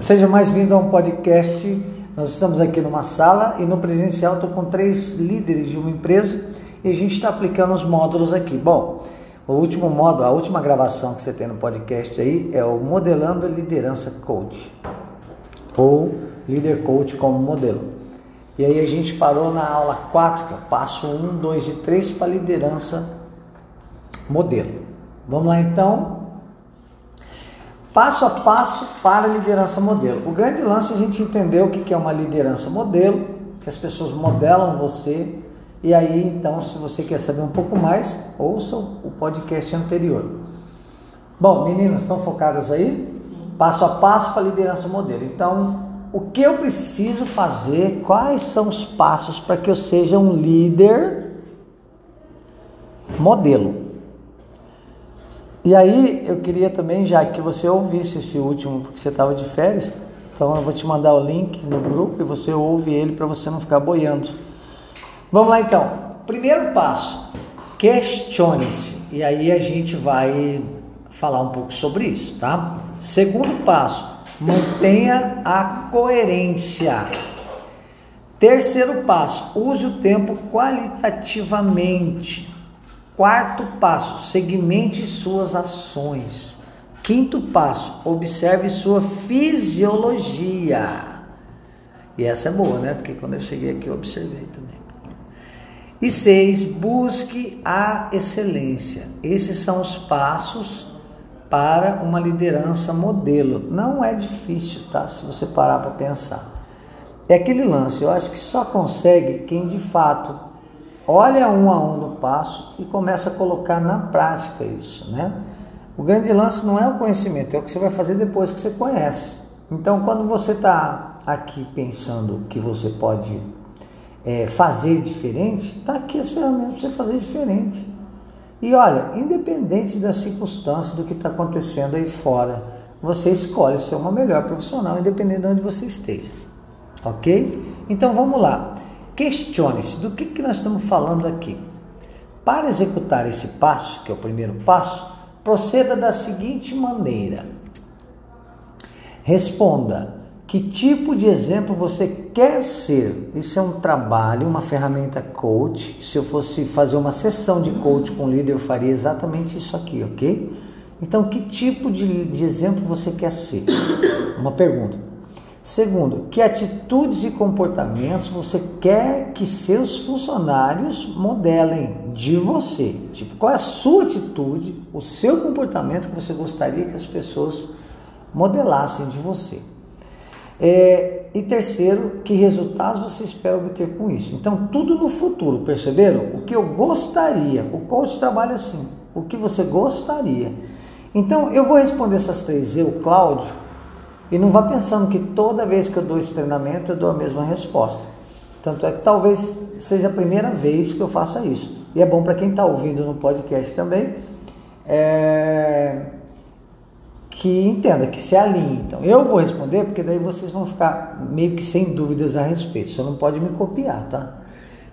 Seja mais vindo a um podcast. Nós estamos aqui numa sala e no presencial estou com três líderes de uma empresa e a gente está aplicando os módulos aqui. Bom, o último módulo, a última gravação que você tem no podcast aí é o Modelando a Liderança Coach ou Líder Coach como modelo. E aí a gente parou na aula 4, que é passo 1, 2 e 3 para liderança modelo. Vamos lá então? Passo a passo para a liderança modelo. O grande lance é a gente entender o que é uma liderança modelo, que as pessoas modelam você. E aí, então, se você quer saber um pouco mais, ouça o podcast anterior. Bom, meninas, estão focadas aí? Passo a passo para a liderança modelo. Então, o que eu preciso fazer? Quais são os passos para que eu seja um líder modelo? E aí eu queria também, já que você ouvisse esse último, porque você estava de férias, então eu vou te mandar o link no grupo e você ouve ele para você não ficar boiando. Vamos lá então. Primeiro passo, questione-se. E aí a gente vai falar um pouco sobre isso, tá? Segundo passo, mantenha a coerência. Terceiro passo, use o tempo qualitativamente. Quarto passo, segmente suas ações. Quinto passo, observe sua fisiologia. E essa é boa, né? Porque quando eu cheguei aqui eu observei também. E seis, busque a excelência. Esses são os passos para uma liderança modelo. Não é difícil, tá? Se você parar para pensar. É aquele lance, eu acho que só consegue quem de fato olha um a um no passo e começa a colocar na prática isso, né? O grande lance não é o conhecimento, é o que você vai fazer depois que você conhece. Então, quando você está aqui pensando que você pode é, fazer diferente, está aqui as ferramentas para você fazer diferente. E olha, independente das circunstâncias do que está acontecendo aí fora, você escolhe ser uma melhor profissional, independente de onde você esteja. Ok? Então vamos lá. Questione-se do que, que nós estamos falando aqui. Para executar esse passo, que é o primeiro passo, proceda da seguinte maneira: responda que tipo de exemplo você quer ser. Isso é um trabalho, uma ferramenta coach. Se eu fosse fazer uma sessão de coach com líder, eu faria exatamente isso aqui, ok? Então, que tipo de, de exemplo você quer ser? Uma pergunta. Segundo, que atitudes e comportamentos você quer que seus funcionários modelem de você? Tipo, qual é a sua atitude, o seu comportamento que você gostaria que as pessoas modelassem de você? É, e terceiro, que resultados você espera obter com isso? Então, tudo no futuro, perceberam? O que eu gostaria, o coach trabalha assim, o que você gostaria. Então, eu vou responder essas três, eu, Cláudio, e não vá pensando que toda vez que eu dou esse treinamento eu dou a mesma resposta. Tanto é que talvez seja a primeira vez que eu faça isso. E é bom para quem está ouvindo no podcast também é... que entenda, que se alinhe. Então, eu vou responder porque daí vocês vão ficar meio que sem dúvidas a respeito. Você não pode me copiar, tá?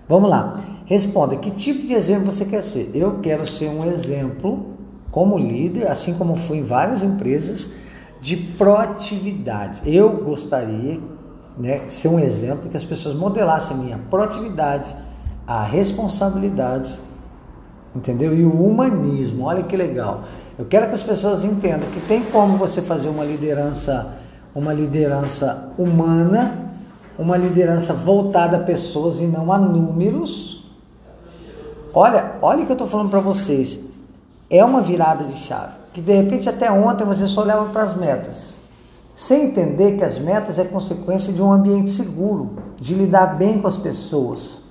Vamos lá. Responda: que tipo de exemplo você quer ser? Eu quero ser um exemplo como líder, assim como fui em várias empresas de proatividade. Eu gostaria, né, ser um exemplo que as pessoas modelassem a minha proatividade, a responsabilidade, entendeu? E o humanismo. Olha que legal. Eu quero que as pessoas entendam que tem como você fazer uma liderança, uma liderança humana, uma liderança voltada a pessoas e não a números. Olha, olha o que eu estou falando para vocês. É uma virada de chave que de repente até ontem você só olhava para as metas, sem entender que as metas é consequência de um ambiente seguro, de lidar bem com as pessoas.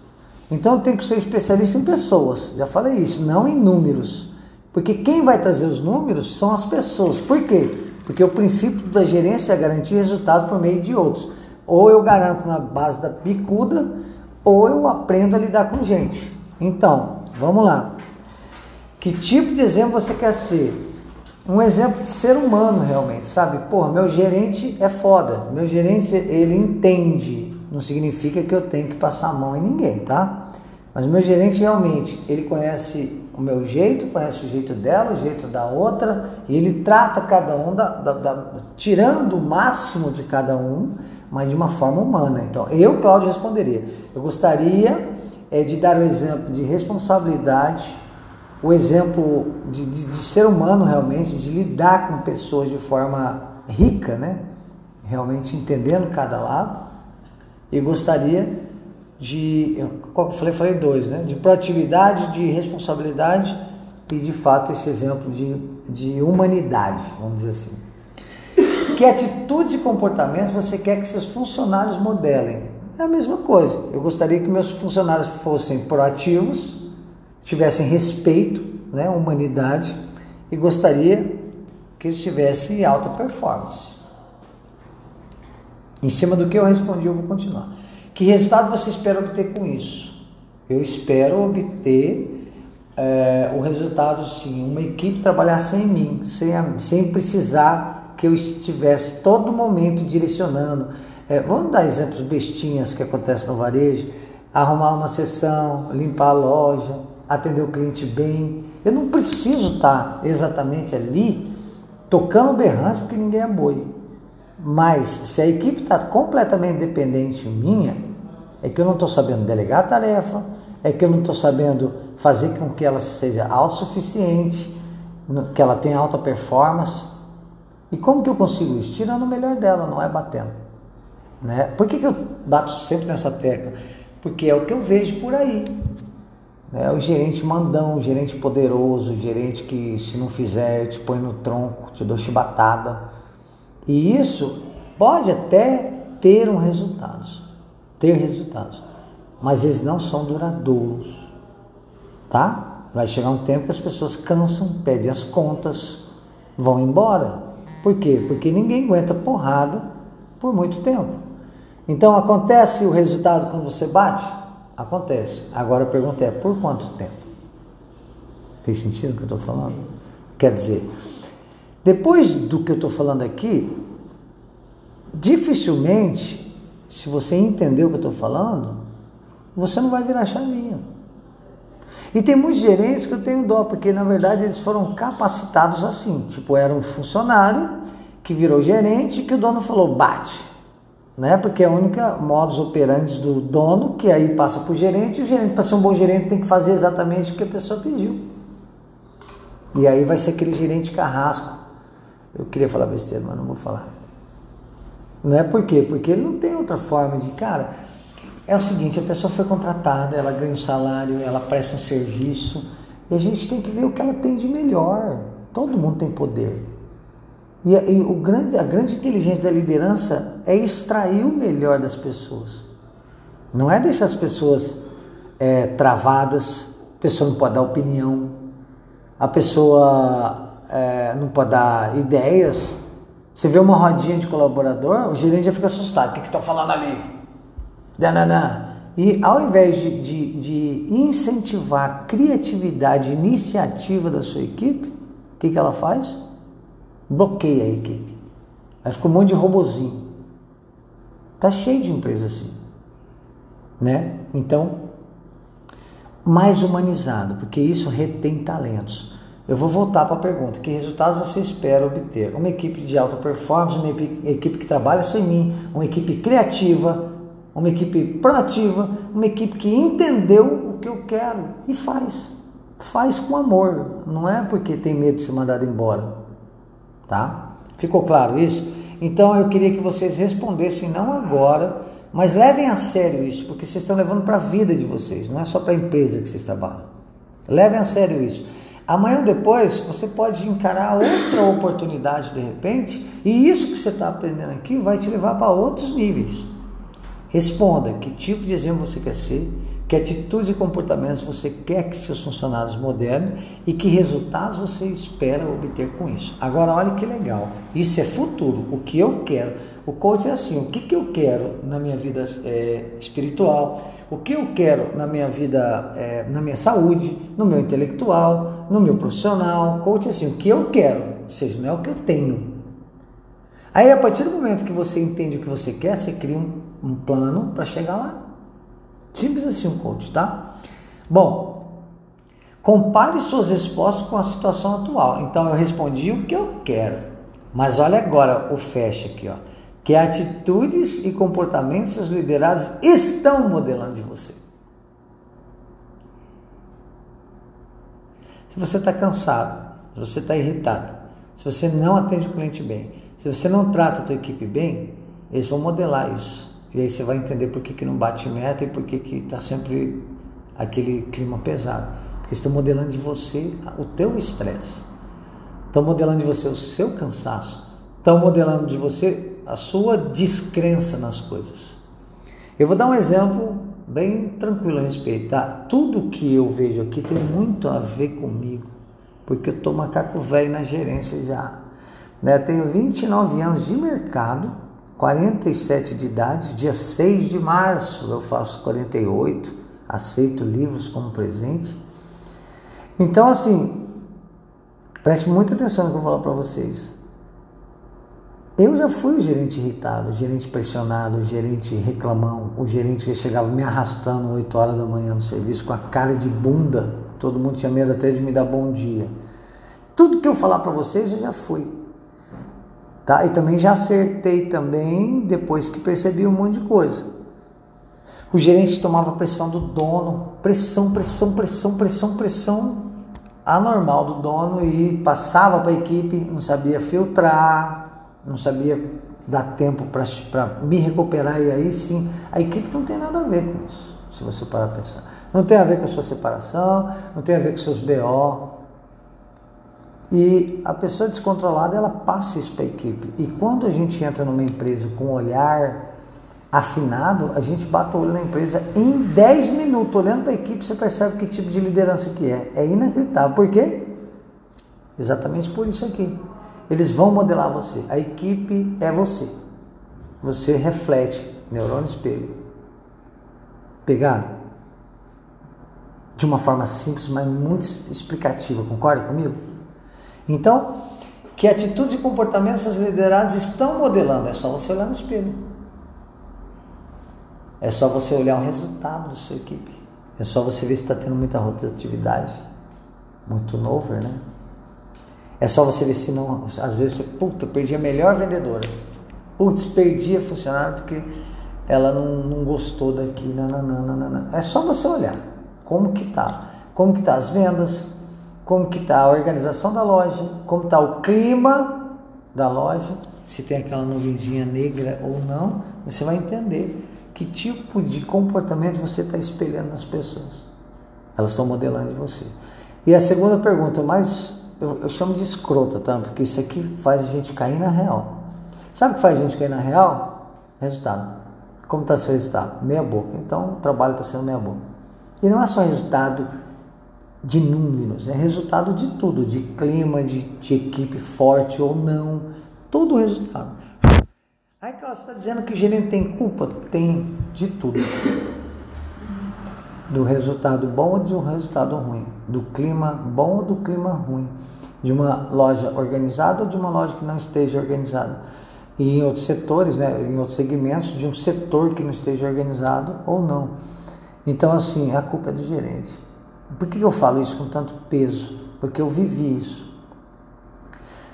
Então tem que ser especialista em pessoas, já falei isso, não em números. Porque quem vai trazer os números são as pessoas. Por quê? Porque o princípio da gerência é garantir resultado por meio de outros. Ou eu garanto na base da picuda, ou eu aprendo a lidar com gente. Então, vamos lá. Que tipo de exemplo você quer ser? Um exemplo de ser humano realmente, sabe? Pô, meu gerente é foda. Meu gerente, ele entende. Não significa que eu tenho que passar a mão em ninguém, tá? Mas meu gerente realmente, ele conhece o meu jeito, conhece o jeito dela, o jeito da outra, e ele trata cada um, da, da, da, tirando o máximo de cada um, mas de uma forma humana. Então, eu, Cláudio, responderia. Eu gostaria é, de dar o exemplo de responsabilidade, o exemplo de, de, de ser humano realmente, de lidar com pessoas de forma rica, né? realmente entendendo cada lado, e gostaria de, eu falei? Falei dois, né? De proatividade, de responsabilidade e de fato esse exemplo de, de humanidade, vamos dizer assim. Que atitudes e comportamentos você quer que seus funcionários modelem? É a mesma coisa. Eu gostaria que meus funcionários fossem proativos, tivessem respeito, né, humanidade, e gostaria que eles tivessem alta performance. Em cima do que eu respondi, eu vou continuar. Que resultado você espera obter com isso? Eu espero obter é, o resultado, sim, uma equipe trabalhar sem mim, sem, sem precisar que eu estivesse todo momento direcionando. É, vamos dar exemplos bestinhas que acontecem no varejo: arrumar uma sessão, limpar a loja, atender o cliente bem. Eu não preciso estar exatamente ali tocando berrante porque ninguém é boi. Mas se a equipe está completamente dependente minha, é que eu não estou sabendo delegar a tarefa, é que eu não estou sabendo fazer com que ela seja autossuficiente, que ela tenha alta performance. E como que eu consigo isso? Tirando o melhor dela, não é batendo. Né? Por que, que eu bato sempre nessa tecla? Porque é o que eu vejo por aí. Né? O gerente mandão, o gerente poderoso, o gerente que se não fizer te põe no tronco, te dou chibatada. E isso pode até ter um resultado, ter resultados, mas eles não são duradouros, tá? Vai chegar um tempo que as pessoas cansam, pedem as contas, vão embora. Por quê? Porque ninguém aguenta porrada por muito tempo. Então acontece o resultado quando você bate? Acontece. Agora a pergunta é: por quanto tempo? Fez sentido o que eu estou falando? Quer dizer, depois do que eu estou falando aqui, dificilmente, se você entender o que eu estou falando, você não vai virar chavinha. E tem muitos gerentes que eu tenho dó, porque na verdade eles foram capacitados assim. Tipo, era um funcionário que virou gerente que o dono falou bate. Né? Porque é a única modus operandi do dono, que aí passa para o gerente, e o gerente, para ser um bom gerente, tem que fazer exatamente o que a pessoa pediu. E aí vai ser aquele gerente carrasco eu queria falar besteira, mas não vou falar. Não é por quê? Porque ele não tem outra forma de. Cara, é o seguinte: a pessoa foi contratada, ela ganha um salário, ela presta um serviço, e a gente tem que ver o que ela tem de melhor. Todo mundo tem poder. E, e o grande, a grande inteligência da liderança é extrair o melhor das pessoas. Não é deixar as pessoas é, travadas, a pessoa não pode dar opinião, a pessoa é, não pode dar ideias. Você vê uma rodinha de colaborador, o gerente já fica assustado. O que estão falando ali? Dananã. E ao invés de, de, de, incentivar a criatividade, iniciativa da sua equipe, o que, que ela faz? Bloqueia a equipe. Aí fica um monte de robozinho. Tá cheio de empresas assim. Né? Então, mais humanizado, porque isso retém talentos. Eu vou voltar para a pergunta: que resultados você espera obter? Uma equipe de alta performance, uma equipe que trabalha sem mim, uma equipe criativa, uma equipe proativa, uma equipe que entendeu o que eu quero e faz. Faz com amor, não é porque tem medo de ser mandado embora. Tá? Ficou claro isso? Então eu queria que vocês respondessem não agora, mas levem a sério isso, porque vocês estão levando para a vida de vocês, não é só para a empresa que vocês trabalham. Levem a sério isso. Amanhã ou depois você pode encarar outra oportunidade de repente, e isso que você está aprendendo aqui vai te levar para outros níveis. Responda que tipo de exemplo você quer ser, que atitudes e comportamentos você quer que seus funcionários modernem e que resultados você espera obter com isso. Agora, olha que legal, isso é futuro, o que eu quero. O coach é assim: o que, que eu quero na minha vida é, espiritual, o que eu quero na minha vida, é, na minha saúde, no meu intelectual, no meu profissional. Coach é assim: o que eu quero, ou seja, não é o que eu tenho. Aí, a partir do momento que você entende o que você quer, você cria um, um plano para chegar lá. Simples assim um coach, tá? Bom, Compare suas respostas com a situação atual. Então eu respondi o que eu quero. Mas olha agora o fecha aqui, ó. Que atitudes e comportamentos os liderados estão modelando de você. Se você está cansado, se você está irritado, se você não atende o cliente bem, se você não trata a tua equipe bem, eles vão modelar isso. E aí você vai entender por que, que não bate meta e por que está sempre aquele clima pesado. Porque estão modelando de você o teu estresse. Estão modelando de você o seu cansaço. Estão modelando de você a sua descrença nas coisas. Eu vou dar um exemplo bem tranquilo a respeito, tá? Tudo que eu vejo aqui tem muito a ver comigo, porque eu tô macaco velho na gerência já. Né? Tenho 29 anos de mercado, 47 de idade, dia 6 de março eu faço 48, aceito livros como presente. Então, assim, preste muita atenção no que eu vou falar para vocês. Eu já fui o gerente irritado, o gerente pressionado, o gerente reclamão, o gerente que chegava me arrastando 8 horas da manhã no serviço com a cara de bunda. Todo mundo tinha medo até de me dar bom dia. Tudo que eu falar para vocês eu já fui. Tá? E também já acertei também depois que percebi um monte de coisa. O gerente tomava pressão do dono, pressão, pressão, pressão, pressão, pressão anormal do dono e passava para a equipe, não sabia filtrar, não sabia dar tempo para me recuperar e aí sim, a equipe não tem nada a ver com isso, se você parar para pensar. Não tem a ver com a sua separação, não tem a ver com seus BO, e a pessoa descontrolada, ela passa isso para a equipe. E quando a gente entra numa empresa com um olhar afinado, a gente bate o olho na empresa em 10 minutos, olhando para a equipe, você percebe que tipo de liderança que é. É inacreditável. Por quê? Exatamente por isso aqui. Eles vão modelar você. A equipe é você. Você reflete neurônio espelho. Pegaram? De uma forma simples, mas muito explicativa. Concorda comigo? Então, que atitudes e comportamentos as lideradas estão modelando? É só você olhar no espelho. É só você olhar o resultado da sua equipe. É só você ver se está tendo muita rotatividade. Muito novo, né? É só você ver se não. Às vezes você, puta, perdi a melhor vendedora. Putz, perdi a funcionária porque ela não, não gostou daqui. Nananana. É só você olhar como que tá. Como que tá as vendas, como que está a organização da loja, como está o clima da loja, se tem aquela nuvenzinha negra ou não, você vai entender que tipo de comportamento você está espelhando nas pessoas. Elas estão modelando de você. E a segunda pergunta, mais eu, eu, chamo de escrota, tá? Porque isso aqui faz a gente cair na real. Sabe o que faz a gente cair na real? Resultado. Como está seu resultado? Meia boca. Então o trabalho está sendo meia boca. E não é só resultado de números, é resultado de tudo, de clima, de, de equipe forte ou não, todo o resultado. Aí você está dizendo que o gerente tem culpa? Tem de tudo. Do resultado bom ou de um resultado ruim, do clima bom ou do clima ruim, de uma loja organizada ou de uma loja que não esteja organizada. E em outros setores, né, em outros segmentos, de um setor que não esteja organizado ou não. Então, assim, a culpa é do gerente. Por que eu falo isso com tanto peso? Porque eu vivi isso.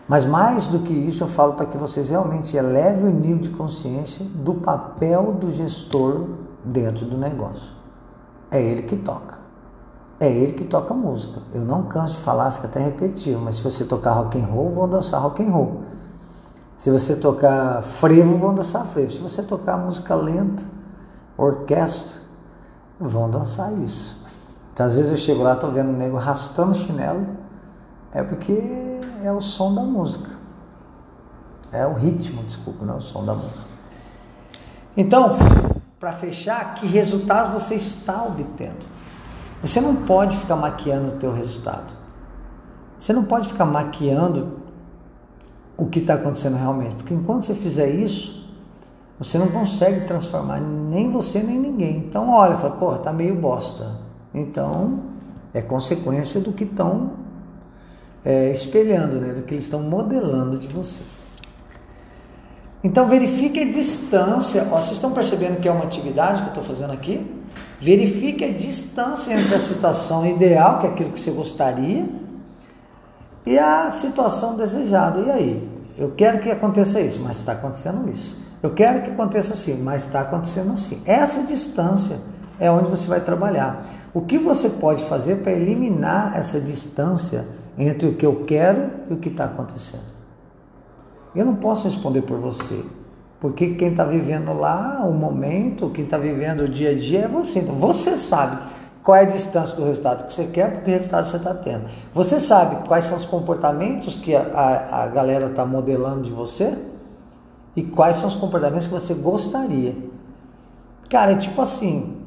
Mas mais do que isso, eu falo para que vocês realmente elevem o nível de consciência do papel do gestor dentro do negócio. É ele que toca. É ele que toca música. Eu não canso de falar, fica até repetitivo, mas se você tocar rock and roll, vão dançar rock and roll. Se você tocar frevo, vão dançar frevo. Se você tocar música lenta, orquestra, vão dançar isso. Então, às vezes eu chego lá, tô vendo o nego arrastando chinelo, é porque é o som da música. É o ritmo, desculpa, não é o som da música. Então, para fechar, que resultados você está obtendo? Você não pode ficar maquiando o teu resultado. Você não pode ficar maquiando o que está acontecendo realmente, porque enquanto você fizer isso, você não consegue transformar nem você nem ninguém. Então olha, fala, pô, tá meio bosta. Então, é consequência do que estão é, espelhando, né? do que eles estão modelando de você. Então, verifique a distância. Ó, vocês estão percebendo que é uma atividade que eu estou fazendo aqui? Verifique a distância entre a situação ideal, que é aquilo que você gostaria, e a situação desejada. E aí? Eu quero que aconteça isso, mas está acontecendo isso. Eu quero que aconteça assim, mas está acontecendo assim. Essa distância é onde você vai trabalhar. O que você pode fazer para eliminar essa distância entre o que eu quero e o que está acontecendo? Eu não posso responder por você, porque quem está vivendo lá o momento, quem está vivendo o dia a dia é você. Então você sabe qual é a distância do resultado que você quer, porque resultado você está tendo. Você sabe quais são os comportamentos que a, a, a galera está modelando de você e quais são os comportamentos que você gostaria. Cara, é tipo assim,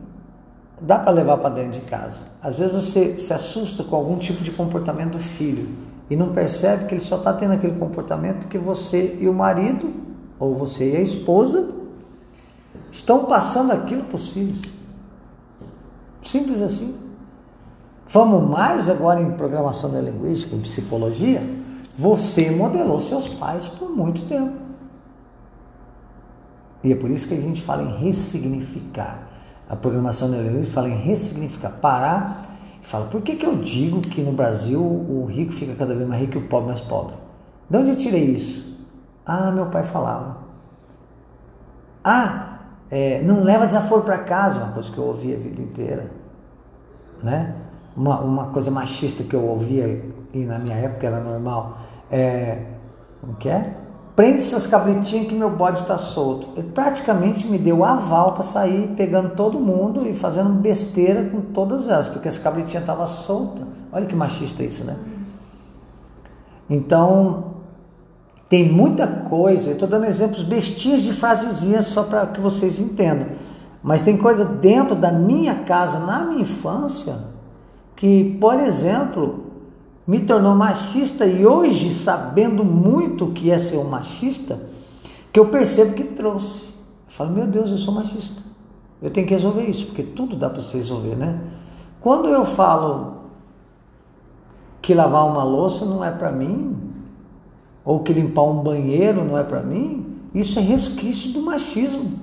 dá para levar para dentro de casa. Às vezes você se assusta com algum tipo de comportamento do filho e não percebe que ele só está tendo aquele comportamento porque você e o marido, ou você e a esposa, estão passando aquilo para os filhos. Simples assim. Vamos mais agora em programação neurolinguística, em psicologia. Você modelou seus pais por muito tempo. E é por isso que a gente fala em ressignificar. A programação neurolinguística fala em ressignificar, parar e fala: por que, que eu digo que no Brasil o rico fica cada vez mais rico e o pobre mais pobre? De onde eu tirei isso? Ah, meu pai falava. Ah, é, não leva desaforo para casa, uma coisa que eu ouvi a vida inteira. Né? Uma, uma coisa machista que eu ouvia e na minha época era normal. É, como que é? Prende suas cabritinhas que meu bode está solto. Ele praticamente me deu aval para sair pegando todo mundo e fazendo besteira com todas elas, porque as cabritinhas estavam soltas. Olha que machista isso, né? Então, tem muita coisa, eu estou dando exemplos bestinhos de frasezinhas só para que vocês entendam. Mas tem coisa dentro da minha casa, na minha infância, que, por exemplo, me tornou machista e hoje, sabendo muito o que é ser um machista, que eu percebo que trouxe. Eu falo, meu Deus, eu sou machista. Eu tenho que resolver isso, porque tudo dá para você resolver, né? Quando eu falo que lavar uma louça não é para mim, ou que limpar um banheiro não é para mim, isso é resquício do machismo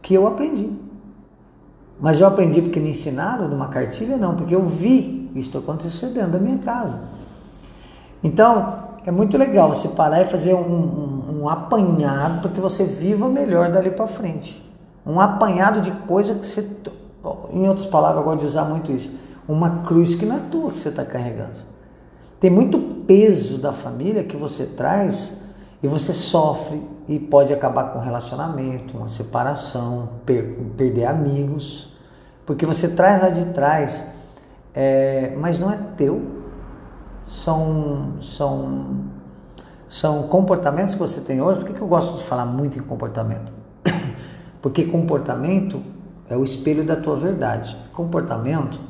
que eu aprendi. Mas eu aprendi porque me ensinaram numa cartilha? Não, porque eu vi isso acontecendo dentro da minha casa. Então, é muito legal você parar e fazer um, um, um apanhado para que você viva melhor dali para frente. Um apanhado de coisa que você. Em outras palavras, eu gosto de usar muito isso. Uma cruz que não é tua que você está carregando. Tem muito peso da família que você traz e você sofre e pode acabar com um relacionamento, uma separação, per perder amigos, porque você traz lá de trás, é, mas não é teu. São, são, são comportamentos que você tem hoje. Por que, que eu gosto de falar muito em comportamento? Porque comportamento é o espelho da tua verdade. Comportamento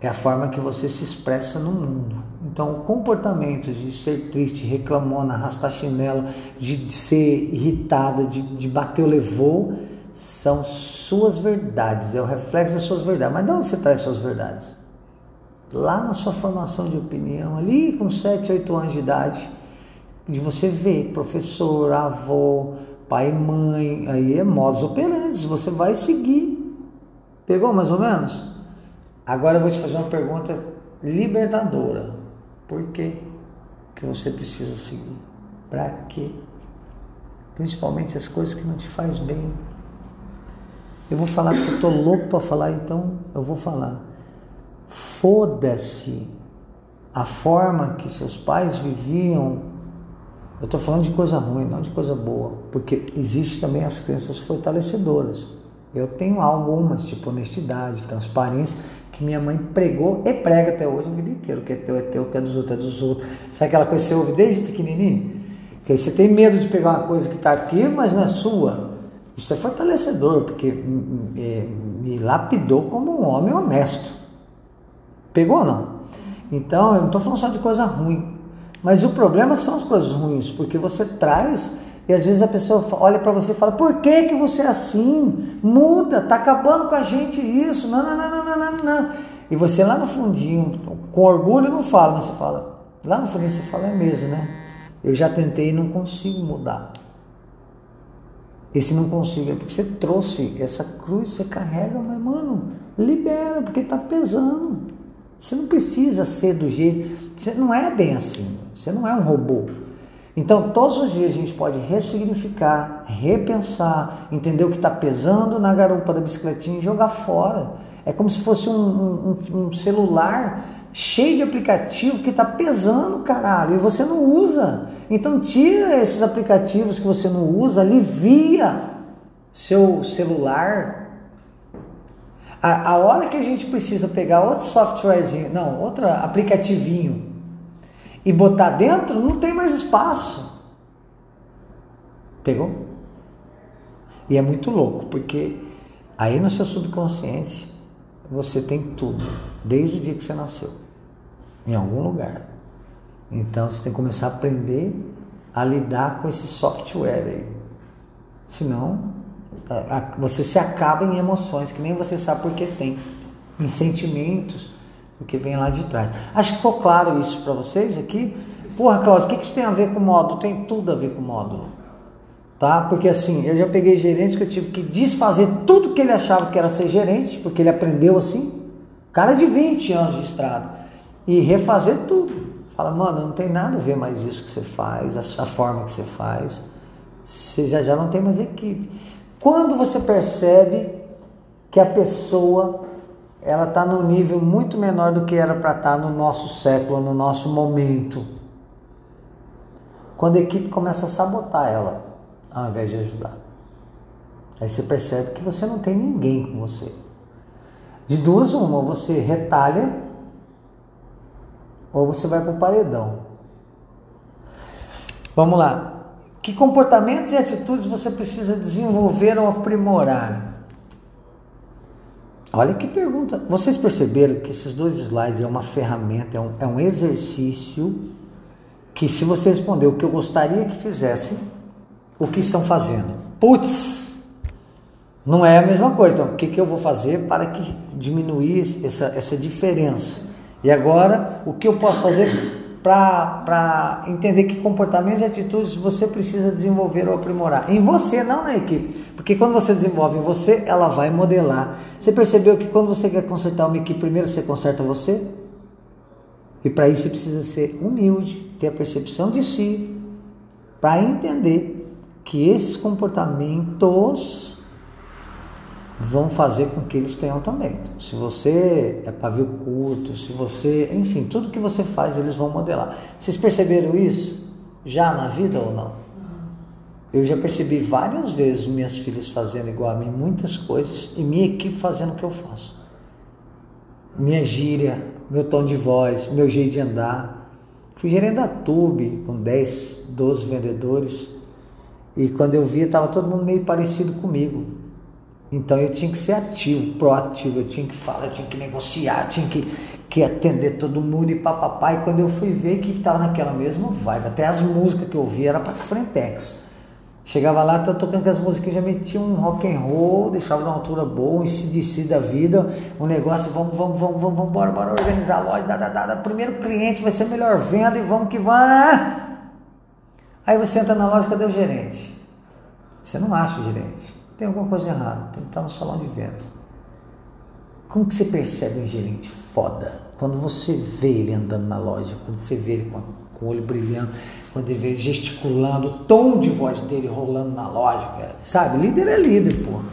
é a forma que você se expressa no mundo. Então, o comportamento de ser triste, reclamona, arrastar chinelo, de, de ser irritada, de, de bater o levou, são suas verdades, é o reflexo das suas verdades. Mas de onde você traz suas verdades? Lá na sua formação de opinião, ali com 7, 8 anos de idade, de você ver professor, avô, pai, mãe, aí é modus operandi, você vai seguir. Pegou mais ou menos? Agora eu vou te fazer uma pergunta libertadora. Por que, que você precisa seguir? Para quê? Principalmente as coisas que não te faz bem. Eu vou falar porque eu tô louco para falar, então eu vou falar. Foda-se a forma que seus pais viviam. Eu estou falando de coisa ruim, não de coisa boa, porque existe também as crenças fortalecedoras. Eu tenho algumas, tipo honestidade, transparência, que minha mãe pregou e prega até hoje a vida inteira. O que é teu é teu, o que é dos outros é dos outros. Sabe aquela coisa que você ouve desde pequenininho? Que você tem medo de pegar uma coisa que está aqui, mas não é sua. Isso é fortalecedor, porque me, me lapidou como um homem honesto. Pegou ou não? Então, eu não estou falando só de coisa ruim. Mas o problema são as coisas ruins, porque você traz e às vezes a pessoa olha para você e fala: por que, que você é assim? Muda, tá acabando com a gente isso. Não, não, não, não, não, não. E você lá no fundinho, com orgulho, não fala, mas você fala. Lá no fundinho você fala: é mesmo, né? Eu já tentei e não consigo mudar. Esse não consigo, é porque você trouxe essa cruz, você carrega, mas mano, libera, porque está pesando. Você não precisa ser do jeito. Você não é bem assim. Você não é um robô. Então, todos os dias a gente pode ressignificar, repensar, entender o que está pesando na garupa da bicicletinha e jogar fora. É como se fosse um, um, um celular cheio de aplicativo que está pesando, caralho, e você não usa. Então tira esses aplicativos que você não usa, alivia seu celular. A, a hora que a gente precisa pegar outro softwarezinho, não, outro aplicativinho e botar dentro, não tem mais espaço. Pegou? E é muito louco, porque aí no seu subconsciente você tem tudo, desde o dia que você nasceu em algum lugar. Então você tem que começar a aprender a lidar com esse software aí. Senão você se acaba em emoções que nem você sabe porque tem, em sentimentos, porque vem lá de trás. Acho que ficou claro isso para vocês aqui. Porra, Cláudio, o que, que isso tem a ver com módulo? Tem tudo a ver com módulo. Tá? Porque assim, eu já peguei gerentes que eu tive que desfazer tudo que ele achava que era ser gerente, porque ele aprendeu assim. Cara de 20 anos de estrada e refazer tudo. Fala, mano, não tem nada a ver mais isso que você faz, a forma que você faz. Você já, já não tem mais equipe. Quando você percebe que a pessoa ela está num nível muito menor do que era para estar tá no nosso século, no nosso momento. Quando a equipe começa a sabotar ela, ao invés de ajudar. Aí você percebe que você não tem ninguém com você. De duas, uma, você retalha ou você vai para o paredão. Vamos lá. Que comportamentos e atitudes você precisa desenvolver ou aprimorar? Olha que pergunta. Vocês perceberam que esses dois slides é uma ferramenta, é um, é um exercício que, se você responder o que eu gostaria que fizessem, o que estão fazendo? Putz! Não é a mesma coisa. Então, o que, que eu vou fazer para que diminuir essa, essa diferença? E agora, o que eu posso fazer para entender que comportamentos e atitudes você precisa desenvolver ou aprimorar? Em você, não na equipe. Porque quando você desenvolve em você, ela vai modelar. Você percebeu que quando você quer consertar uma equipe, primeiro você conserta você? E para isso você precisa ser humilde, ter a percepção de si, para entender que esses comportamentos vão fazer com que eles tenham também. Então, se você é pavio curto, se você, enfim, tudo que você faz, eles vão modelar. Vocês perceberam isso já na vida ou não? Eu já percebi várias vezes minhas filhas fazendo igual a mim muitas coisas e minha equipe fazendo o que eu faço. Minha gíria, meu tom de voz, meu jeito de andar. Fui gerente da Tube com 10, 12 vendedores e quando eu vi estava todo mundo meio parecido comigo então eu tinha que ser ativo, proativo, eu tinha que falar, eu tinha que negociar, tinha que, que atender todo mundo e papapá. E quando eu fui ver que estava naquela mesma vibe, até as músicas que eu ouvia era para Frentex. Chegava lá, tá tocando com as músicas, já metia um rock and roll, deixava numa altura boa, um CDC da vida, um negócio, vamos, vamos, vamos, vamos, vamos, bora, bora organizar a loja, dá, dá, dá, primeiro cliente vai ser melhor venda e vamos que vamos. Né? Aí você entra na loja, cadê o gerente? Você não acha o gerente tem alguma coisa errada, tem que estar no salão de vendas. Como que você percebe um gerente foda? Quando você vê ele andando na loja, quando você vê ele com, com o olho brilhando, quando ele vê ele gesticulando, o tom de voz dele rolando na loja, cara. Sabe? Líder é líder, porra.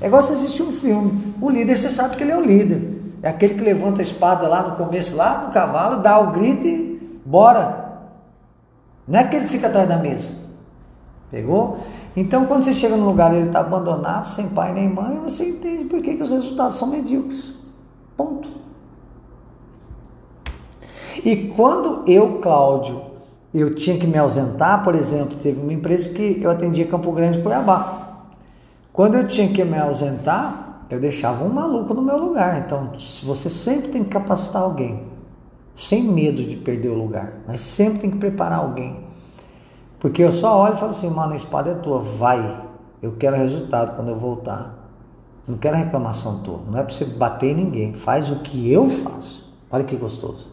É igual você assistir um filme. O líder, você sabe que ele é o líder. É aquele que levanta a espada lá no começo, lá no cavalo, dá o grito e bora. Não é aquele que fica atrás da mesa. Pegou? Então, quando você chega no lugar e ele está abandonado, sem pai nem mãe, você entende por que, que os resultados são medíocres. Ponto. E quando eu, Cláudio, eu tinha que me ausentar, por exemplo, teve uma empresa que eu atendia Campo Grande Cuiabá. Quando eu tinha que me ausentar, eu deixava um maluco no meu lugar. Então, você sempre tem que capacitar alguém, sem medo de perder o lugar, mas sempre tem que preparar alguém. Porque eu só olho e falo assim, mano, a espada é tua, vai. Eu quero resultado quando eu voltar. Não quero reclamação tua. Não é para você bater em ninguém. Faz o que eu faço. Olha que gostoso.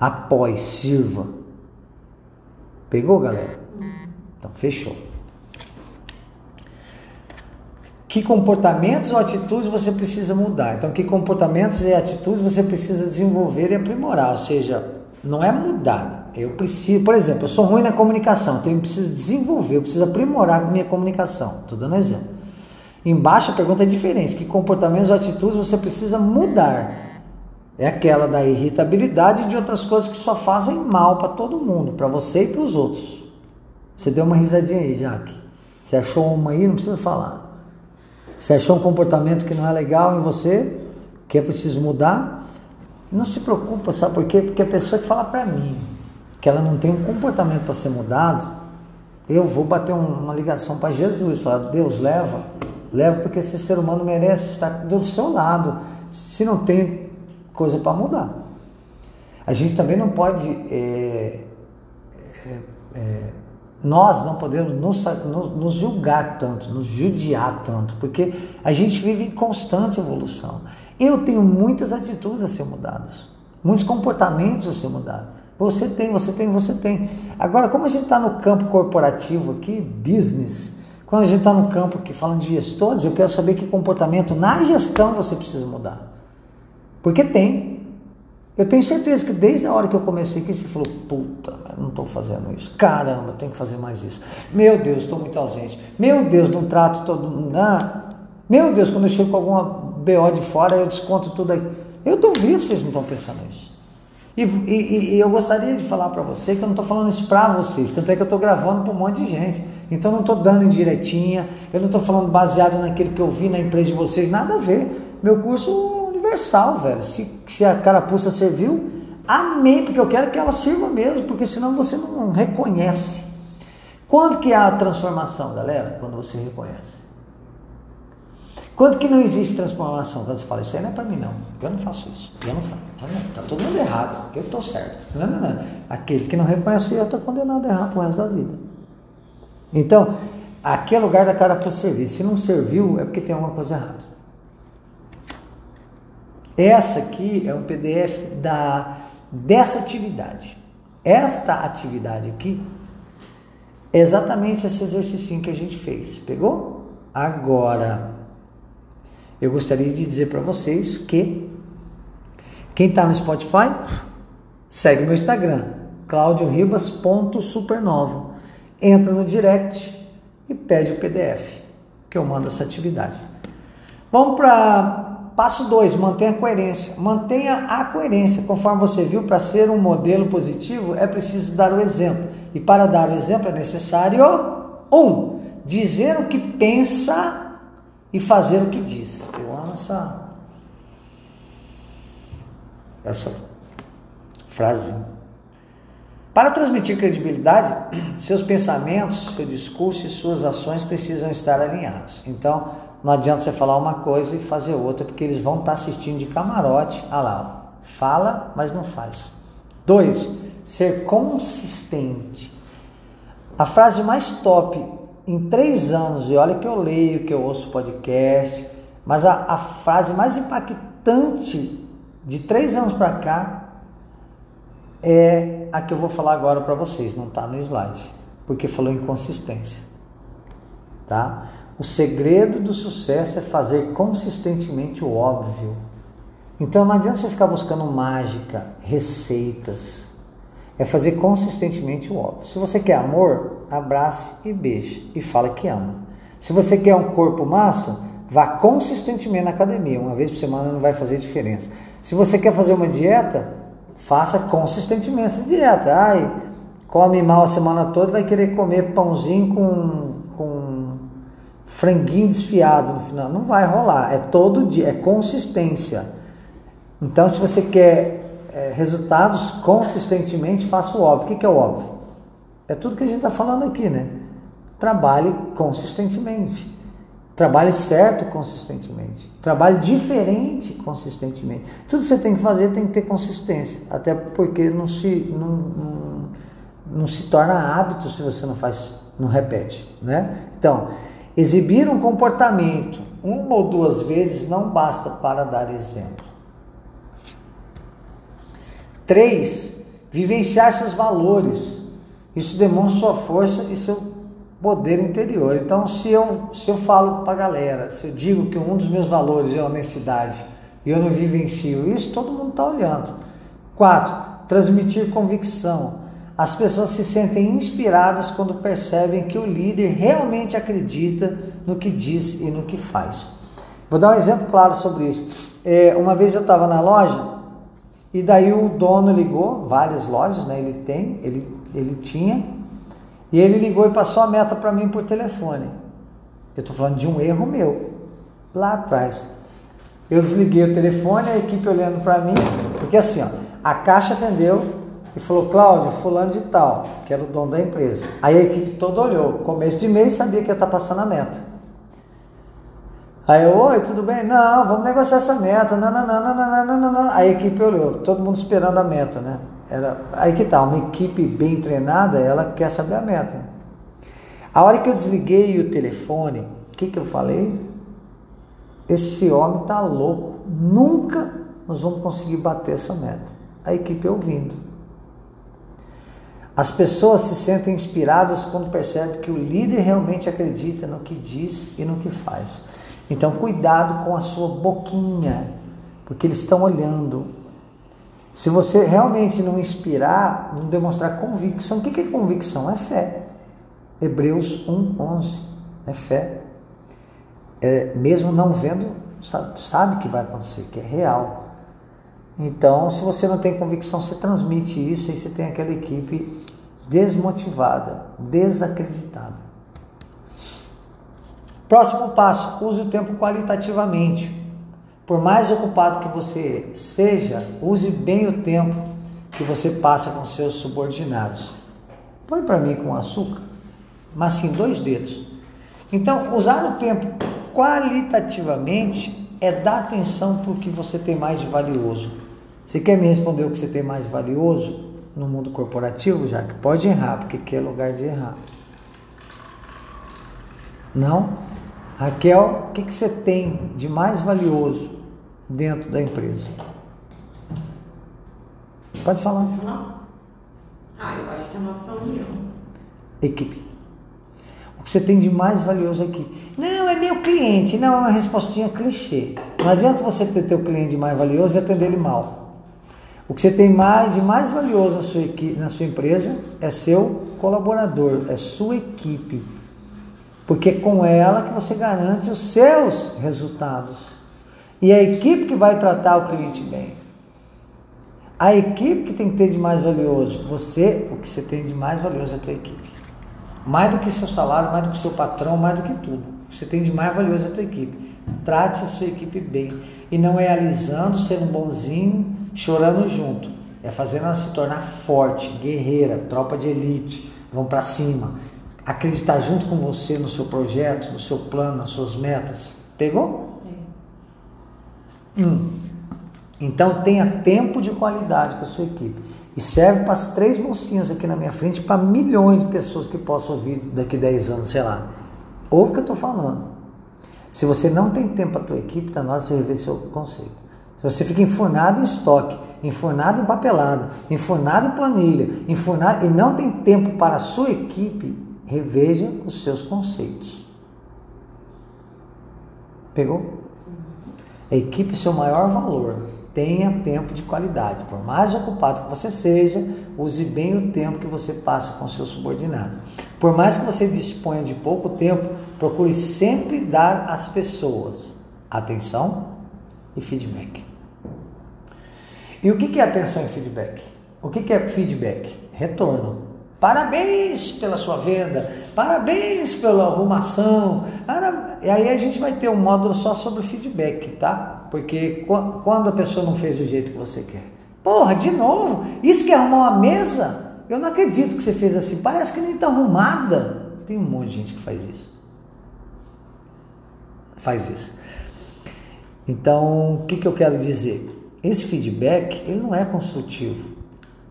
Apoie, sirva. Pegou, galera? Então, fechou. que comportamentos ou atitudes você precisa mudar. Então, que comportamentos e atitudes você precisa desenvolver e aprimorar. Ou seja, não é mudar. Eu preciso, por exemplo, eu sou ruim na comunicação, então eu preciso desenvolver, eu preciso aprimorar a minha comunicação. Estou dando exemplo. Embaixo a pergunta é diferente: que comportamentos ou atitudes você precisa mudar? É aquela da irritabilidade e de outras coisas que só fazem mal para todo mundo, para você e para os outros. Você deu uma risadinha aí, Jaque. Você achou uma aí, não precisa falar. Você achou um comportamento que não é legal em você, que é preciso mudar? Não se preocupa, sabe por quê? Porque a pessoa que fala para mim que ela não tem um comportamento para ser mudado, eu vou bater uma ligação para Jesus, falar: Deus, leva, leva, porque esse ser humano merece estar do seu lado, se não tem coisa para mudar. A gente também não pode. É, é, é, nós não podemos nos, nos, julgar tanto, nos judiar tanto, porque a gente vive em constante evolução. Eu tenho muitas atitudes a ser mudadas, muitos comportamentos a ser mudados. Você tem, você tem, você tem. Agora, como a gente está no campo corporativo aqui, business, quando a gente está no campo que falando de gestores, eu quero saber que comportamento na gestão você precisa mudar. Porque tem. Eu tenho certeza que desde a hora que eu comecei aqui, você falou, puta, não estou fazendo isso. Caramba, tenho que fazer mais isso. Meu Deus, estou muito ausente. Meu Deus, não trato todo mundo. Meu Deus, quando eu chego com alguma BO de fora, eu desconto tudo aí. Eu duvido vocês não estão pensando isso. E, e, e, eu gostaria de falar para você que eu não estou falando isso para vocês, tanto é que eu estou gravando para um monte de gente. Então eu não estou dando indiretinha, eu não estou falando baseado naquilo que eu vi na empresa de vocês, nada a ver. Meu curso é universal, velho. Se, se a carapuça serviu, amém, porque eu quero que ela sirva mesmo, porque senão você não reconhece. Quando que há a transformação, galera? Quando você reconhece. Quando que não existe transformação? Quando você fala, isso aí não é para mim não, eu não faço isso, eu não faço, está todo mundo errado, eu estou certo. Não, não, não. Aquele que não reconhece eu está condenado a errar pro resto da vida. Então, aqui é lugar da cara para servir. Se não serviu, é porque tem alguma coisa errada. Essa aqui é um PDF da, dessa atividade. Esta atividade aqui é exatamente esse exercício que a gente fez. Pegou? Agora, eu gostaria de dizer para vocês que quem está no Spotify, segue meu Instagram, claudioribas.supernova. Entra no direct e pede o PDF, que eu mando essa atividade. Vamos para passo 2, mantenha a coerência. Mantenha a coerência. Conforme você viu, para ser um modelo positivo é preciso dar o exemplo. E para dar o exemplo é necessário, um, dizer o que pensa e fazer o que diz. Eu amo essa essa frase. Para transmitir credibilidade, seus pensamentos, seu discurso e suas ações precisam estar alinhados. Então, não adianta você falar uma coisa e fazer outra, porque eles vão estar assistindo de camarote. Ah lá, fala, mas não faz. Dois, ser consistente. A frase mais top em três anos, e olha que eu leio, que eu ouço podcast, mas a, a frase mais impactante de três anos para cá é a que eu vou falar agora para vocês, não está no slide, porque falou em consistência, tá? O segredo do sucesso é fazer consistentemente o óbvio. Então não adianta você ficar buscando mágica, receitas é fazer consistentemente o óbvio. Se você quer amor, abrace e beije e fala que ama. Se você quer um corpo massa, vá consistentemente na academia. Uma vez por semana não vai fazer diferença. Se você quer fazer uma dieta, faça consistentemente essa dieta. Ai, come mal a semana toda, vai querer comer pãozinho com, com franguinho desfiado no final. Não vai rolar. É todo dia, é consistência. Então, se você quer é, resultados consistentemente, faça o óbvio. O que, é o óbvio? É tudo que a gente está falando aqui, né? Trabalhe consistentemente. Trabalhe certo consistentemente. Trabalhe diferente consistentemente. Tudo que você tem que fazer tem que ter consistência. Até porque não se, não, não, não se torna hábito se você não faz, não repete. Né? Então, exibir um comportamento uma ou duas vezes não basta para dar exemplo. Três, vivenciar seus valores. Isso demonstra sua força e seu poder interior. Então, se eu, se eu falo para a galera, se eu digo que um dos meus valores é honestidade e eu não vivencio isso, todo mundo está olhando. Quatro, transmitir convicção. As pessoas se sentem inspiradas quando percebem que o líder realmente acredita no que diz e no que faz. Vou dar um exemplo claro sobre isso. É, uma vez eu estava na loja e daí o dono ligou, várias lojas, né? Ele tem, ele, ele tinha, e ele ligou e passou a meta para mim por telefone. Eu estou falando de um erro meu, lá atrás. Eu desliguei o telefone, a equipe olhando para mim, porque assim, ó, a caixa atendeu e falou, Cláudio, fulano de tal, que era o dono da empresa. Aí a equipe toda olhou, começo de mês sabia que ia estar tá passando a meta. Aí eu, oi, tudo bem? Não, vamos negociar essa meta. Não, não, não, não, não, não, não. Aí a equipe olhou, todo mundo esperando a meta, né? Era, aí que tá, uma equipe bem treinada, ela quer saber a meta. A hora que eu desliguei o telefone, o que, que eu falei? Esse homem tá louco. Nunca nós vamos conseguir bater essa meta. A equipe ouvindo. As pessoas se sentem inspiradas quando percebem que o líder realmente acredita no que diz e no que faz. Então, cuidado com a sua boquinha, porque eles estão olhando. Se você realmente não inspirar, não demonstrar convicção, o que é convicção? É fé. Hebreus 1, 11. É fé. É, mesmo não vendo, sabe, sabe que vai acontecer, que é real. Então, se você não tem convicção, você transmite isso e você tem aquela equipe desmotivada, desacreditada. Próximo passo: use o tempo qualitativamente. Por mais ocupado que você seja, use bem o tempo que você passa com seus subordinados. Põe para mim com açúcar, mas sim dois dedos. Então, usar o tempo qualitativamente é dar atenção para o que você tem mais de valioso. Você quer me responder o que você tem mais valioso no mundo corporativo, já que pode errar, porque aqui é lugar de errar. Não? Raquel, o que, que você tem de mais valioso dentro da empresa? Pode falar. Não. Ah, eu acho que é a nossa união. Equipe. O que você tem de mais valioso aqui? Não, é meu cliente. Não, é uma respostinha clichê. Não adianta você ter teu cliente mais valioso e atender ele mal. O que você tem mais de mais valioso na sua, equipe, na sua empresa é seu colaborador, é sua equipe porque é com ela que você garante os seus resultados. E a equipe que vai tratar o cliente bem. A equipe que tem que ter de mais valioso. Você, o que você tem de mais valioso é a tua equipe. Mais do que seu salário, mais do que seu patrão, mais do que tudo. O que você tem de mais valioso é a tua equipe. Trate a sua equipe bem. E não é alisando, sendo bonzinho, chorando junto. É fazendo ela se tornar forte, guerreira, tropa de elite. Vão para cima acreditar junto com você no seu projeto, no seu plano, nas suas metas. Pegou? Hum. Então tenha tempo de qualidade com a sua equipe. E serve para as três mocinhas aqui na minha frente, para milhões de pessoas que possam ouvir daqui a 10 anos, sei lá. Ouve o que eu estou falando. Se você não tem tempo para a tua equipe, está na hora de você rever seu conceito. Se você fica enfornado em estoque, enfornado em papelada, enfornado em planilha, enfornado e não tem tempo para a sua equipe, reveja os seus conceitos. Pegou? A equipe é seu maior valor. Tenha tempo de qualidade. Por mais ocupado que você seja, use bem o tempo que você passa com seus subordinados. Por mais que você disponha de pouco tempo, procure sempre dar às pessoas atenção e feedback. E o que é atenção e feedback? O que é feedback? Retorno. Parabéns pela sua venda, parabéns pela arrumação. E aí a gente vai ter um módulo só sobre feedback, tá? Porque quando a pessoa não fez do jeito que você quer. Porra, de novo, isso que é arrumar uma mesa? Eu não acredito que você fez assim, parece que nem está arrumada. Tem um monte de gente que faz isso. Faz isso. Então, o que, que eu quero dizer? Esse feedback, ele não é construtivo,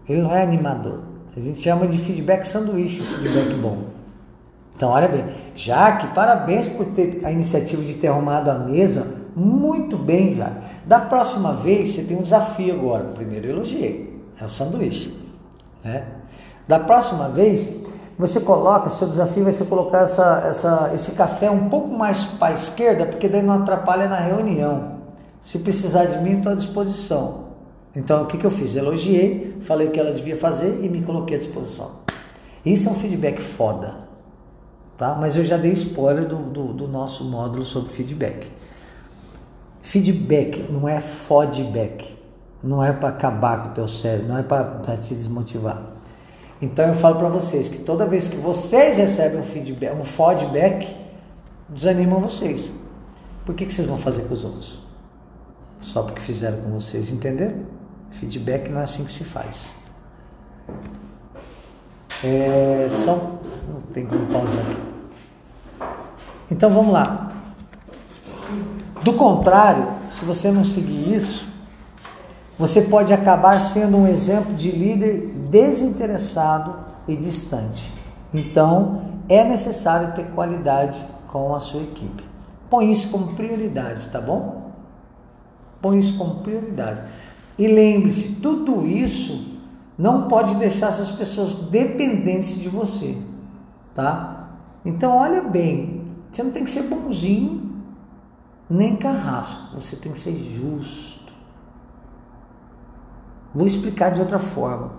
ele não é animador. A gente chama de feedback sanduíche, feedback bom. Então, olha bem, Jaque, parabéns por ter a iniciativa de ter arrumado a mesa. Muito bem, Jaque. Da próxima vez, você tem um desafio agora. Primeiro, eu elogiei. É o sanduíche. Né? Da próxima vez, Você coloca, seu desafio vai ser colocar essa, essa, esse café um pouco mais para a esquerda, porque daí não atrapalha na reunião. Se precisar de mim, estou à disposição. Então, o que, que eu fiz? Elogiei, falei o que ela devia fazer e me coloquei à disposição. Isso é um feedback foda. Tá? Mas eu já dei spoiler do, do, do nosso módulo sobre feedback. Feedback não é feedback, não é para acabar com o teu cérebro, não é para te desmotivar. Então eu falo para vocês que toda vez que vocês recebem um feedback, um feedback, desanimam vocês. Por que, que vocês vão fazer com os outros? Só porque fizeram com vocês, entenderam? Feedback não é assim que se faz. É, só não tem como pausar aqui. Então vamos lá. Do contrário, se você não seguir isso, você pode acabar sendo um exemplo de líder desinteressado e distante. Então, é necessário ter qualidade com a sua equipe. Põe isso como prioridade, tá bom? Põe isso como prioridade. E lembre-se, tudo isso não pode deixar essas pessoas dependentes de você, tá? Então, olha bem, você não tem que ser bonzinho nem carrasco, você tem que ser justo. Vou explicar de outra forma.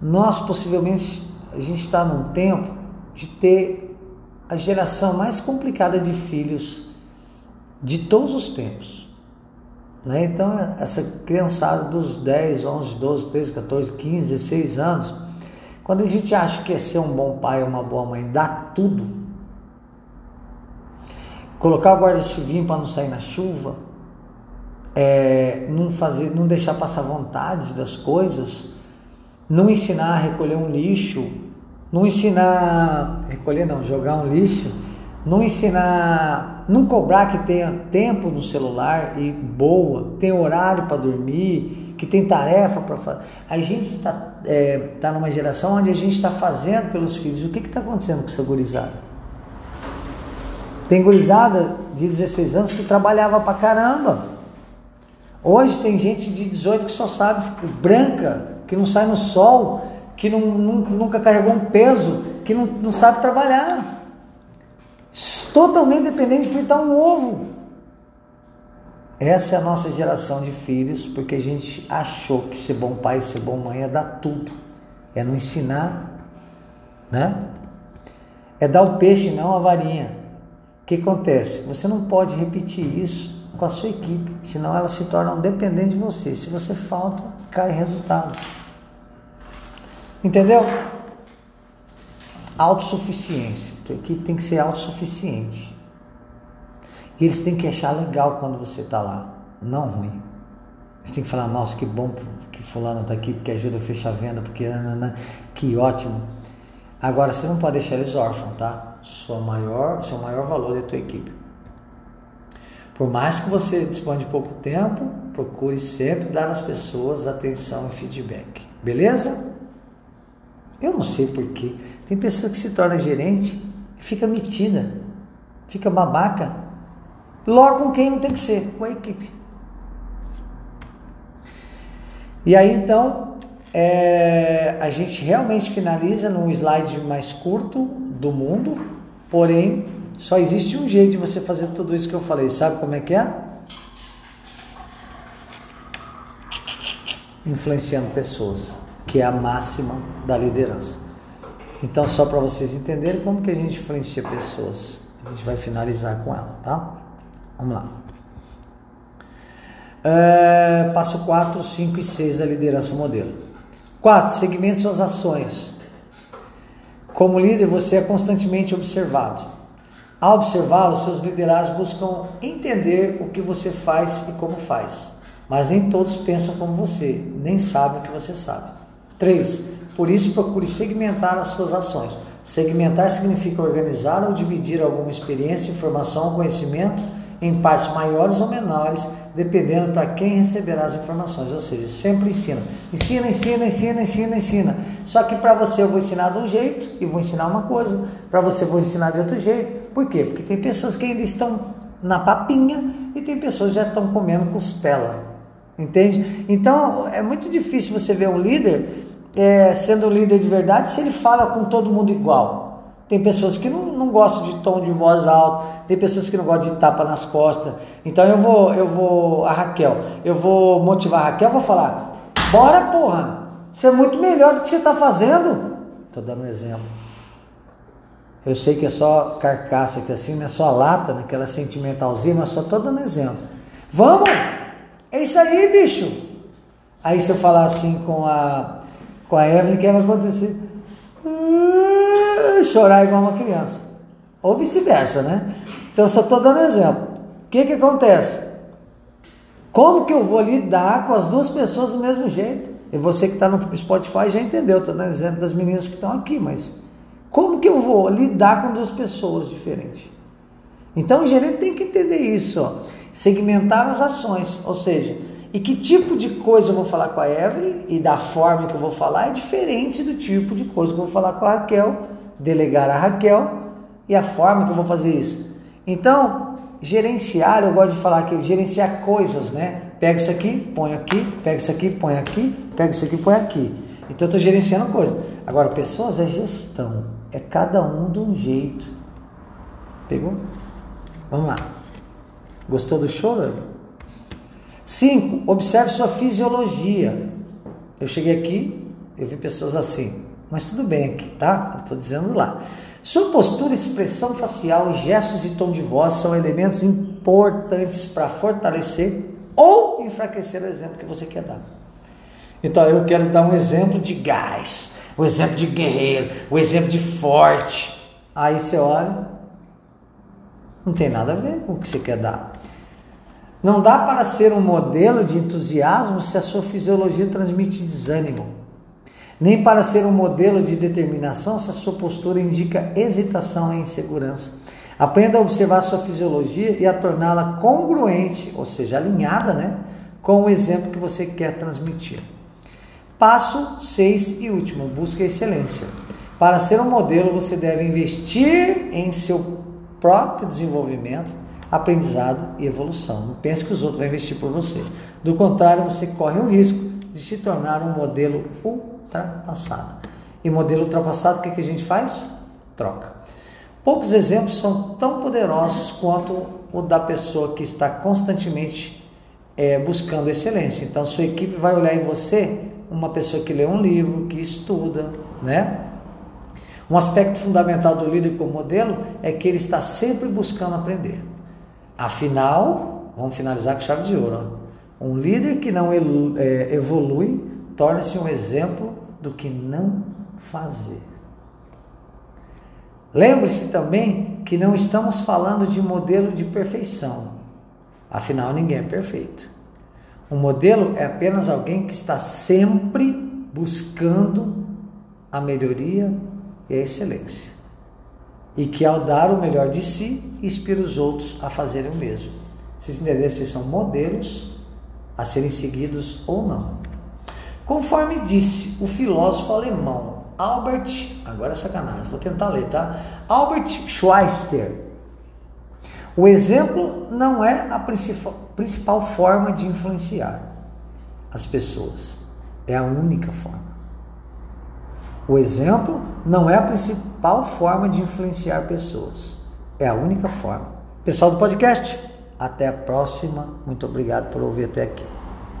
Nós possivelmente a gente está num tempo de ter a geração mais complicada de filhos de todos os tempos. Né? Então, essa criançada dos 10, 11, 12, 13, 14, 15, 16 anos, quando a gente acha que é ser um bom pai ou uma boa mãe, dá tudo, colocar o guarda-chuvinho para não sair na chuva, é, não, fazer, não deixar passar vontade das coisas, não ensinar a recolher um lixo, não ensinar, recolher não, jogar um lixo, não ensinar, não cobrar que tenha tempo no celular e boa, tem horário para dormir, que tem tarefa para fazer. A gente está é, tá numa geração onde a gente está fazendo pelos filhos. O que está acontecendo com essa gurizada? Tem gurizada de 16 anos que trabalhava para caramba. Hoje tem gente de 18 que só sabe branca, que não sai no sol, que não, nunca carregou um peso, que não, não sabe trabalhar totalmente dependente de fritar um ovo. Essa é a nossa geração de filhos, porque a gente achou que ser bom pai ser bom mãe é dar tudo, é não ensinar, né? É dar o peixe, não a varinha. O que acontece? Você não pode repetir isso com a sua equipe, senão elas se tornam dependentes de você. Se você falta, cai resultado. Entendeu? Autossuficiência. Tua equipe tem que ser autossuficiente. E eles têm que achar legal quando você está lá, não ruim. Eles têm que falar, nossa, que bom que fulano está aqui, porque ajuda a fechar a venda, porque que ótimo. Agora, você não pode deixar eles órfãos, tá? Sua maior, seu maior valor é a tua equipe. Por mais que você disponha de pouco tempo, procure sempre dar às pessoas atenção e feedback. Beleza? Eu não sei porquê. Tem pessoa que se torna gerente e fica metida, fica babaca. Logo com quem não tem que ser, com a equipe. E aí então é, a gente realmente finaliza num slide mais curto do mundo, porém só existe um jeito de você fazer tudo isso que eu falei. Sabe como é que é? Influenciando pessoas, que é a máxima da liderança. Então, só para vocês entenderem como que a gente influencia pessoas. A gente vai finalizar com ela, tá? Vamos lá. É, passo 4, 5 e 6 da liderança modelo. 4. Segmente suas ações. Como líder, você é constantemente observado. Ao observá-lo, seus liderados buscam entender o que você faz e como faz. Mas nem todos pensam como você, nem sabem o que você sabe. 3. Por isso, procure segmentar as suas ações. Segmentar significa organizar ou dividir alguma experiência, informação ou conhecimento em partes maiores ou menores, dependendo para quem receberá as informações. Ou seja, sempre ensina. Ensina, ensina, ensina, ensina, ensina. Só que para você eu vou ensinar de um jeito e vou ensinar uma coisa. Para você eu vou ensinar de outro jeito. Por quê? Porque tem pessoas que ainda estão na papinha e tem pessoas que já estão comendo costela. Entende? Então é muito difícil você ver um líder é, sendo líder de verdade se ele fala com todo mundo igual? Tem pessoas que não, não gostam de tom de voz alto, tem pessoas que não gostam de tapa nas costas. Então eu vou, eu vou, a Raquel, eu vou motivar a Raquel, vou falar, bora porra, você é muito melhor do que você está fazendo. Estou dando um exemplo. Eu sei que é só carcaça, que assim, não é só lata, naquela sentimentalzinha, mas só estou dando exemplo. Vamos! É isso aí, bicho! Aí se eu falar assim com a, com a Evelyn, o que vai acontecer? Ah, chorar igual uma criança. Ou vice-versa, né? Então só estou dando exemplo. O que, que acontece? Como que eu vou lidar com as duas pessoas do mesmo jeito? E você que está no Spotify já entendeu, estou dando exemplo das meninas que estão aqui, mas como que eu vou lidar com duas pessoas diferentes? Então o gerente tem que entender isso, ó. segmentar as ações, ou seja, e que tipo de coisa eu vou falar com a Evelyn e da forma que eu vou falar é diferente do tipo de coisa que eu vou falar com a Raquel, delegar a Raquel e a forma que eu vou fazer isso. Então, gerenciar, eu gosto de falar aqui, gerenciar coisas, né? Pega isso aqui, põe aqui, pega isso aqui, põe aqui, pega isso aqui, põe aqui. Então eu estou gerenciando coisas. Agora, pessoas é gestão. É cada um de um jeito. Pegou? Vamos lá. Gostou do choro? 5. Observe sua fisiologia. Eu cheguei aqui, eu vi pessoas assim. Mas tudo bem aqui, tá? Estou dizendo lá. Sua postura, expressão facial, gestos e tom de voz são elementos importantes para fortalecer ou enfraquecer o exemplo que você quer dar. Então eu quero dar um exemplo de gás o exemplo de guerreiro, o exemplo de forte. Aí você olha, não tem nada a ver com o que você quer dar. Não dá para ser um modelo de entusiasmo se a sua fisiologia transmite desânimo. Nem para ser um modelo de determinação se a sua postura indica hesitação e insegurança. Aprenda a observar a sua fisiologia e a torná-la congruente, ou seja, alinhada né, com o exemplo que você quer transmitir. Passo 6 e último, busque a excelência. Para ser um modelo, você deve investir em seu próprio desenvolvimento, aprendizado e evolução. Não pense que os outros vão investir por você. Do contrário, você corre o risco de se tornar um modelo ultrapassado. E modelo ultrapassado, o que, que a gente faz? Troca. Poucos exemplos são tão poderosos quanto o da pessoa que está constantemente é, buscando excelência. Então, sua equipe vai olhar em você uma pessoa que lê um livro, que estuda, né? Um aspecto fundamental do líder como modelo é que ele está sempre buscando aprender. Afinal, vamos finalizar com chave de ouro. Ó. Um líder que não é, evolui torna-se um exemplo do que não fazer. Lembre-se também que não estamos falando de modelo de perfeição. Afinal, ninguém é perfeito. Um modelo é apenas alguém que está sempre buscando a melhoria e a excelência. E que ao dar o melhor de si, inspira os outros a fazerem o mesmo. Vocês entenderam são modelos a serem seguidos ou não. Conforme disse o filósofo alemão Albert, agora é sacanagem, vou tentar ler, tá? Albert Schweitzer, o exemplo não é a principal forma de influenciar as pessoas, é a única forma. O exemplo não é a principal forma de influenciar pessoas, é a única forma. Pessoal do podcast, até a próxima. Muito obrigado por ouvir até aqui.